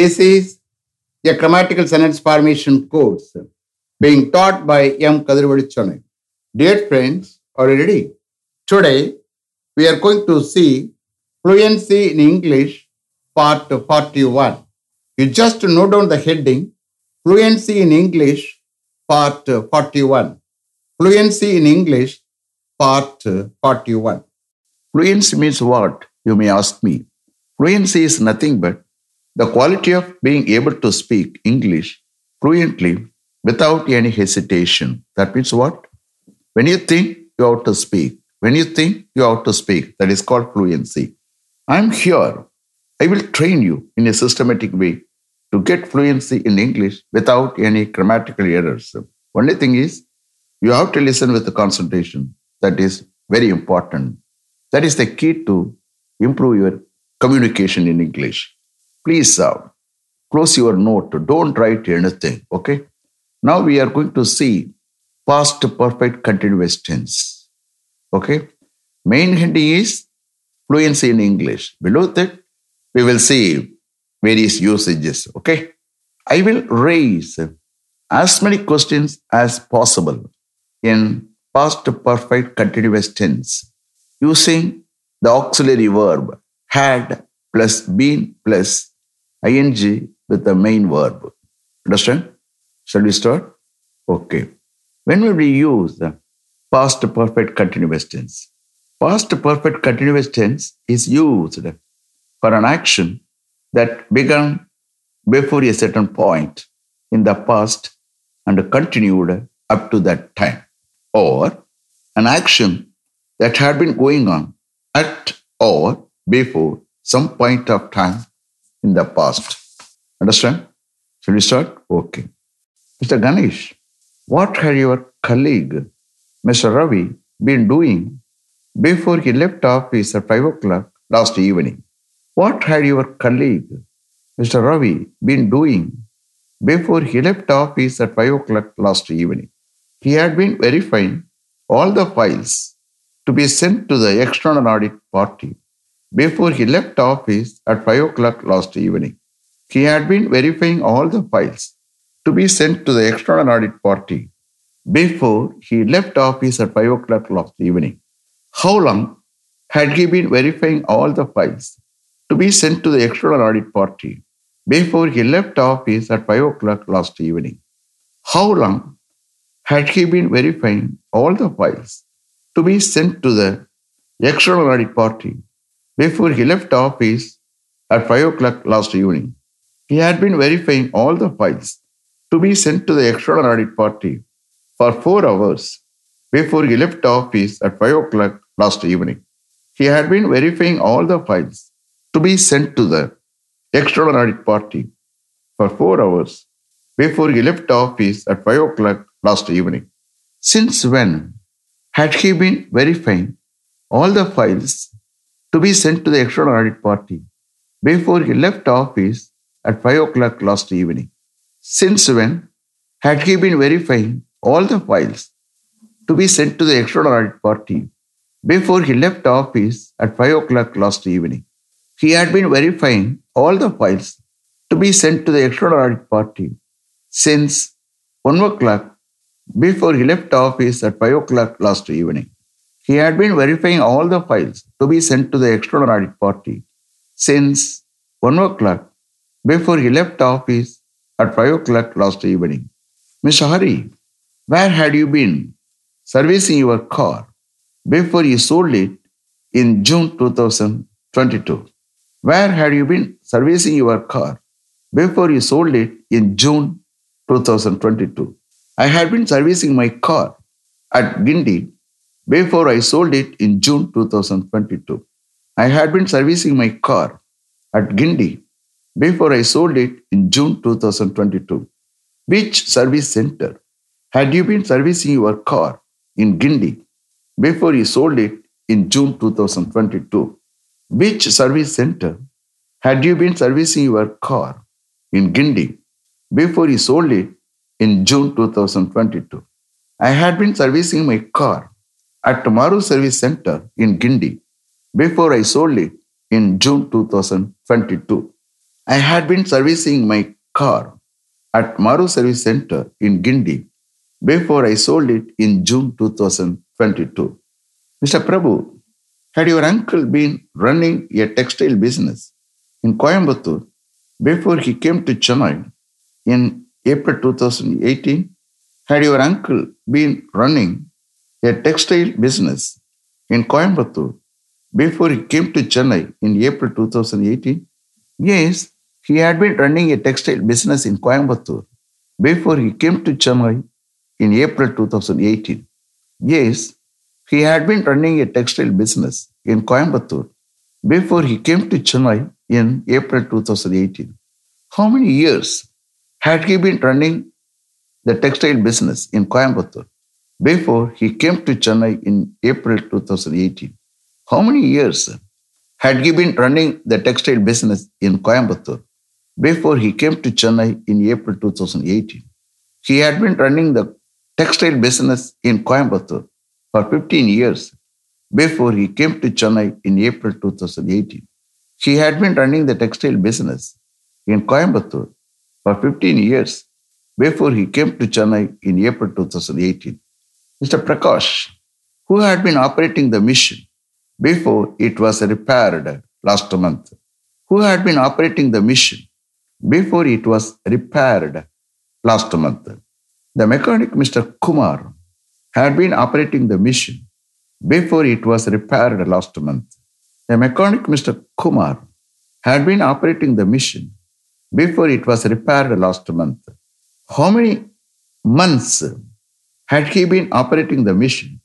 This is a grammatical sentence formation course being taught by M. Kadirvadi Dear friends, are you ready? Today, we are going to see fluency in English, part 41. You just note down the heading, fluency in English, part 41. Fluency in English, part 41. Fluency means what, you may ask me. Fluency is nothing but the quality of being able to speak English fluently without any hesitation. That means what? When you think, you have to speak. When you think, you have to speak. That is called fluency. I'm here. I will train you in a systematic way to get fluency in English without any grammatical errors. Only thing is, you have to listen with the concentration. That is very important. That is the key to improve your communication in English. Please uh, close your note. Don't write anything. Okay. Now we are going to see past perfect continuous tense. Okay. Main heading is fluency in English. Below that, we will see various usages. Okay. I will raise as many questions as possible in past perfect continuous tense using the auxiliary verb had plus been plus ing with the main verb. Understand? Shall we start? Okay. When will we use the past perfect continuous tense? Past perfect continuous tense is used for an action that began before a certain point in the past and continued up to that time, or an action that had been going on at or before some point of time in the past. Understand? Shall we start? Okay. Mr. Ganesh, what had your colleague, Mr. Ravi, been doing before he left office at 5 o'clock last evening? What had your colleague, Mr. Ravi, been doing before he left office at 5 o'clock last evening? He had been verifying all the files to be sent to the external audit party before he left office at 5 o'clock last evening. He had been verifying all the files to be sent to the external audit party before he left office at 5 o'clock last evening. How long had he been verifying all the files to be sent to the external audit party before he left office at 5 o'clock last evening? How long had he been verifying all the files to be sent to the external audit party before he left office at 5 o'clock last evening. He had been verifying all the files to be sent to the external audit party for four hours before he left office at 5 o'clock last evening. He had been verifying all the files to be sent to the external audit party for four hours before he left office at 5 o'clock last evening. Since when had he been verifying all the files to be sent to the external audit party before he left office at 5 o'clock last evening. Since when had he been verifying all the files to be sent to the external audit party before he left office at 5 o'clock last evening? He had been verifying all the files to be sent to the external audit party since 1 o'clock before he left office at 5 o'clock last evening. He had been verifying all the files to be sent to the external audit party since 1 o'clock before he left office at 5 o'clock last evening. Mr. Hari, where had you been servicing your car before you sold it in June 2022? Where had you been servicing your car before you sold it in June 2022? I had been servicing my car at Guindy before I sold it in June 2022. I had been servicing my car at Guindy before I sold it in June 2022. Which service center had you been servicing your car in Guindy before you sold it in June 2022? Which service center had you been servicing your car in Guindy before you sold it in June 2022? I had been servicing my car at Maru Service Center in Guindy before I sold it in June 2022. I had been servicing my car at Maru Service Center in Guindy before I sold it in June 2022. Mr. Prabhu, had your uncle been running a textile business in Coimbatore before he came to Chennai in April 2018? Had your uncle been running a textile business in Coimbatore before he came to Chennai in April 2018? Yes, he had been running a textile business in Coimbatore before he came to Chennai in April 2018. Yes, he had been running a textile business in Coimbatore before he came to Chennai in April 2018. How many years had he been running the textile business in Coimbatore before he came to Chennai in April 2018? How many years had he been running the textile business in Coimbatore before he came to Chennai in April 2018? He had been running the textile business in Coimbatore for 15 years before he came to Chennai in April 2018. He had been running the textile business in Coimbatore for 15 years before he came to Chennai in April 2018. Mr. Prakash, who had been operating the mission before it was repaired last month, who had been operating the mission before it was repaired last month. The mechanic, Mr. Kumar, had been operating the mission before it was repaired last month. The mechanic, Mr. Kumar, had been operating the mission before it was repaired last month. How many months had he been operating the mission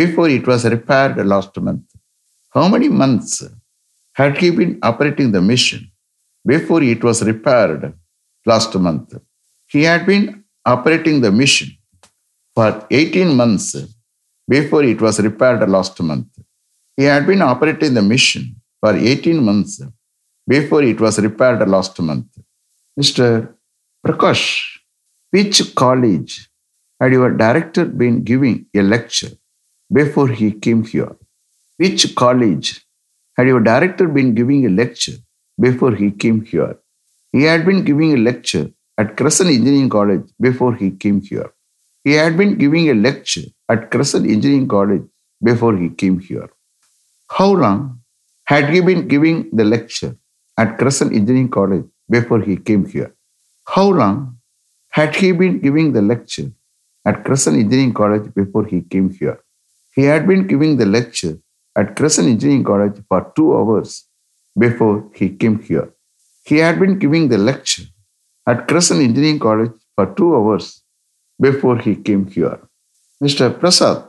before it was repaired last month? How many months had he been operating the mission before it was repaired last month? He had been operating the mission for 18 months before it was repaired last month. He had been operating the mission for 18 months before it was repaired last month. Mr. Prakash, which college had your director been giving a lecture before he came here? Which college had your director been giving a lecture before he came here? He had been giving a lecture at Crescent Engineering College before he came here. He had been giving a lecture at Crescent Engineering College before he came here. How long had he been giving the lecture at Crescent Engineering College before he came here? How long had he been giving the lecture at Crescent Engineering College before he came here? He had been giving the lecture at Crescent Engineering College for two hours before he came here. He had been giving the lecture at Crescent Engineering College for two hours before he came here. Mr. Prasad,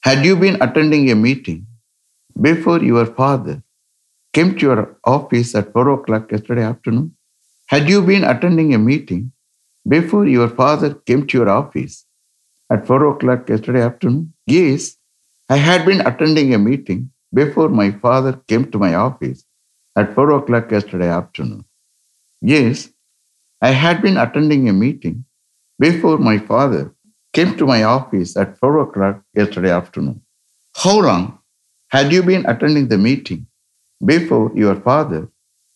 had you been attending a meeting before your father came to your office at 4 o'clock yesterday afternoon? Had you been attending a meeting before your father came to your office at 4 o'clock yesterday afternoon? Yes, I had been attending a meeting before my father came to my office at 4 o'clock yesterday afternoon. Yes, I had been attending a meeting before my father came to my office at 4 o'clock yesterday afternoon. How long had you been attending the meeting before your father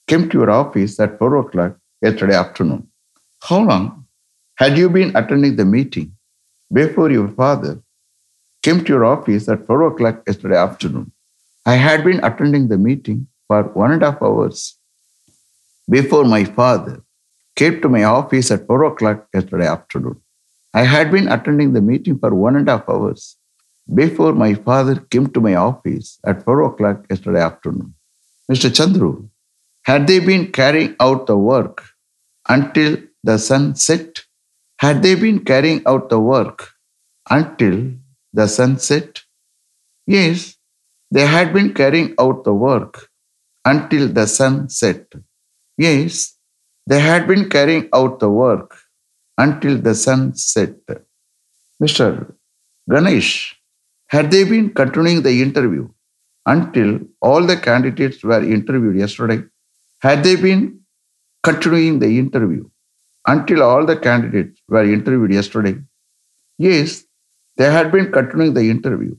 came to your office at 4 o'clock yesterday afternoon? How long had you been attending the meeting before your father came to your office at 4 o'clock yesterday afternoon? I had been attending the meeting for one and a half hours before my father came to my office at 4 o'clock yesterday afternoon. I had been attending the meeting for one and a half hours before my father came to my office at 4 o'clock yesterday afternoon. Mr. Chandru, had they been carrying out the work until the sun set? Had they been carrying out the work until the sun set? Yes, they had been carrying out the work until the sun set. Yes, they had been carrying out the work until the sun set. Mr. Ganesh, had they been continuing the interview until all the candidates were interviewed yesterday? Had they been continuing the interview until all the candidates were interviewed yesterday? Yes, they had been continuing the interview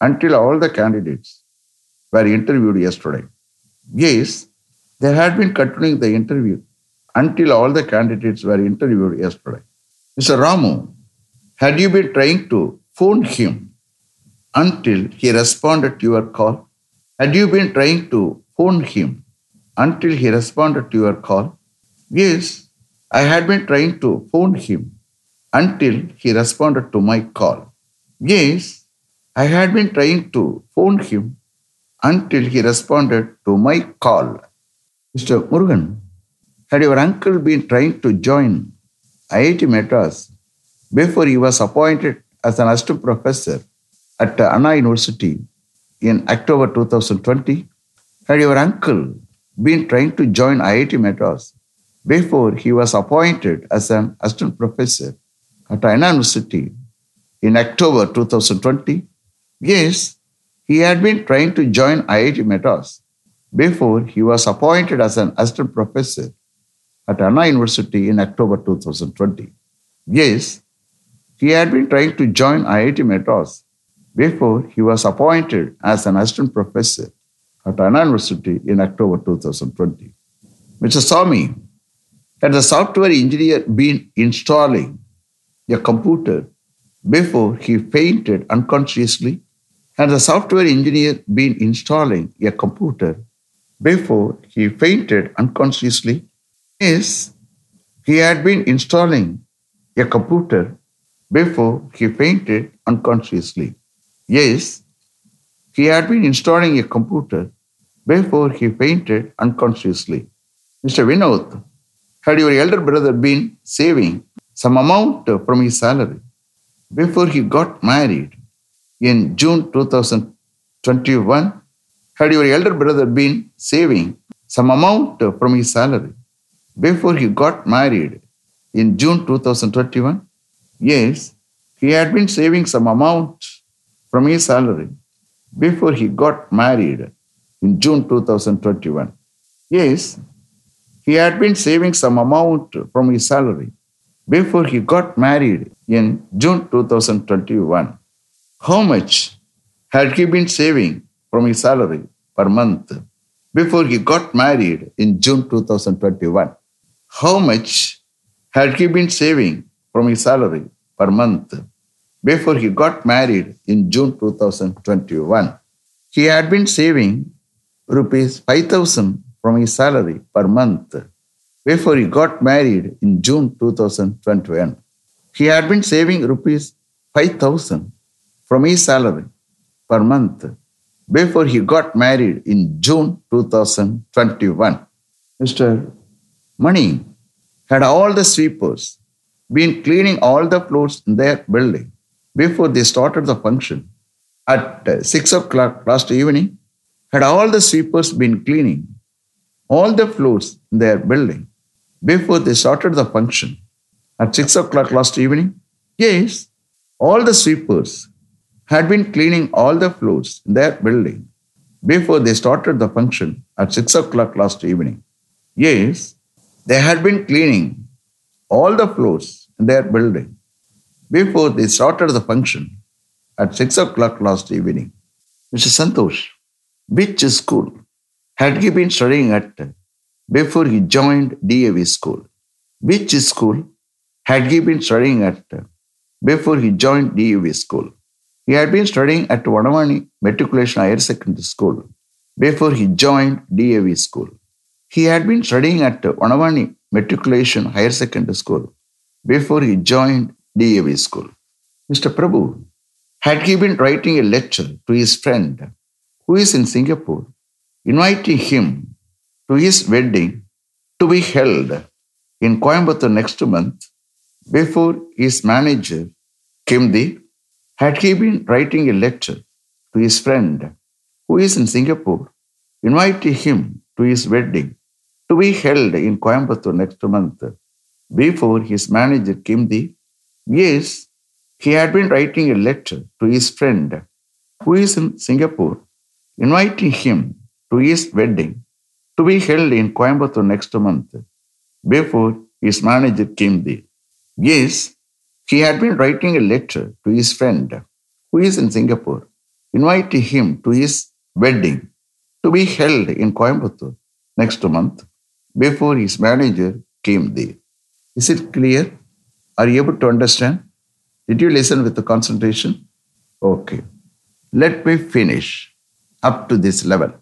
until all the candidates were interviewed yesterday. Yes, They had been continuing the interview until all the candidates were interviewed yesterday. Mr. Ramu, had you been trying to phone him until he responded to your call? Had you been trying to phone him until he responded to your call? Yes, I had been trying to phone him until he responded to my call. Yes, I had been trying to phone him until he responded to my call. Mr. Murugan, had your uncle been trying to join IIT Madras before he was appointed as an assistant professor at Anna University in October 2020? Had your uncle been trying to join IIT Madras before he was appointed as an assistant professor at Anna University in October 2020? Yes, he had been trying to join IIT Madras before he was appointed as an assistant professor at Anna University in October 2020. Yes, he had been trying to join IIT Madras before he was appointed as an assistant professor at Anna University in October 2020. Mr. Swami, had the software engineer been installing a computer before he fainted unconsciously? Had the software engineer been installing a computer before he fainted unconsciously? Yes, he had been installing a computer before he fainted unconsciously. Yes, he had been installing a computer before he fainted unconsciously. Mr. Vinod, had your elder brother been saving some amount from his salary before he got married in June 2021? Had your elder brother been saving some amount from his salary before he got married in June 2021? Yes, he had been saving some amount from his salary before he got married in June 2021. Yes, he had been saving some amount from his salary before he got married in June 2021. How much had he been saving from his salary per month before he got married in June 2021? How much had he been saving from his salary per month before he got married in June 2021? He had been saving rupees 5000 from his salary per month before he got married in June 2021. He had been saving rupees 5000 from his salary per month before he got married in June 2021. Mr. Mani had all the sweepers been cleaning all the floors in their building before they started the function at 6 o'clock last evening had all the sweepers been cleaning all the floors in their building before they started the function at 6 o'clock last evening? Yes, all the sweepers had been cleaning all the floors in their building before they started the function at 6 o'clock last evening. Yes, they had been cleaning all the floors in their building before they started the function at 6 o'clock last evening. Mr. Santosh, which school had he been studying at before he joined DAV school? Which school had he been studying at before he joined DAV school? He had been studying at Vadavani Matriculation Higher Secondary School before he joined DAV school. He had been studying at Vadavani Matriculation Higher Secondary School before he joined DAV school. Mr. Prabhu, had he been writing a lecture to his friend who is in Singapore, inviting him to his wedding to be held in Coimbatore next month before his manager, Kimdi, had he been writing a letter to his friend who is in Singapore, inviting him to his wedding to be held in Coimbatore next month before his manager Kimdi? Yes, he had been writing a letter to his friend who is in Singapore, inviting him to his wedding to be held in Coimbatore next month before his manager came there. Yes, he had been writing a letter to his friend who is in Singapore, inviting him to his wedding to be held in Coimbatore next month before his manager came there. Is it clear? Are you able to understand? Did you listen with the concentration? Okay. Let me finish up to this level.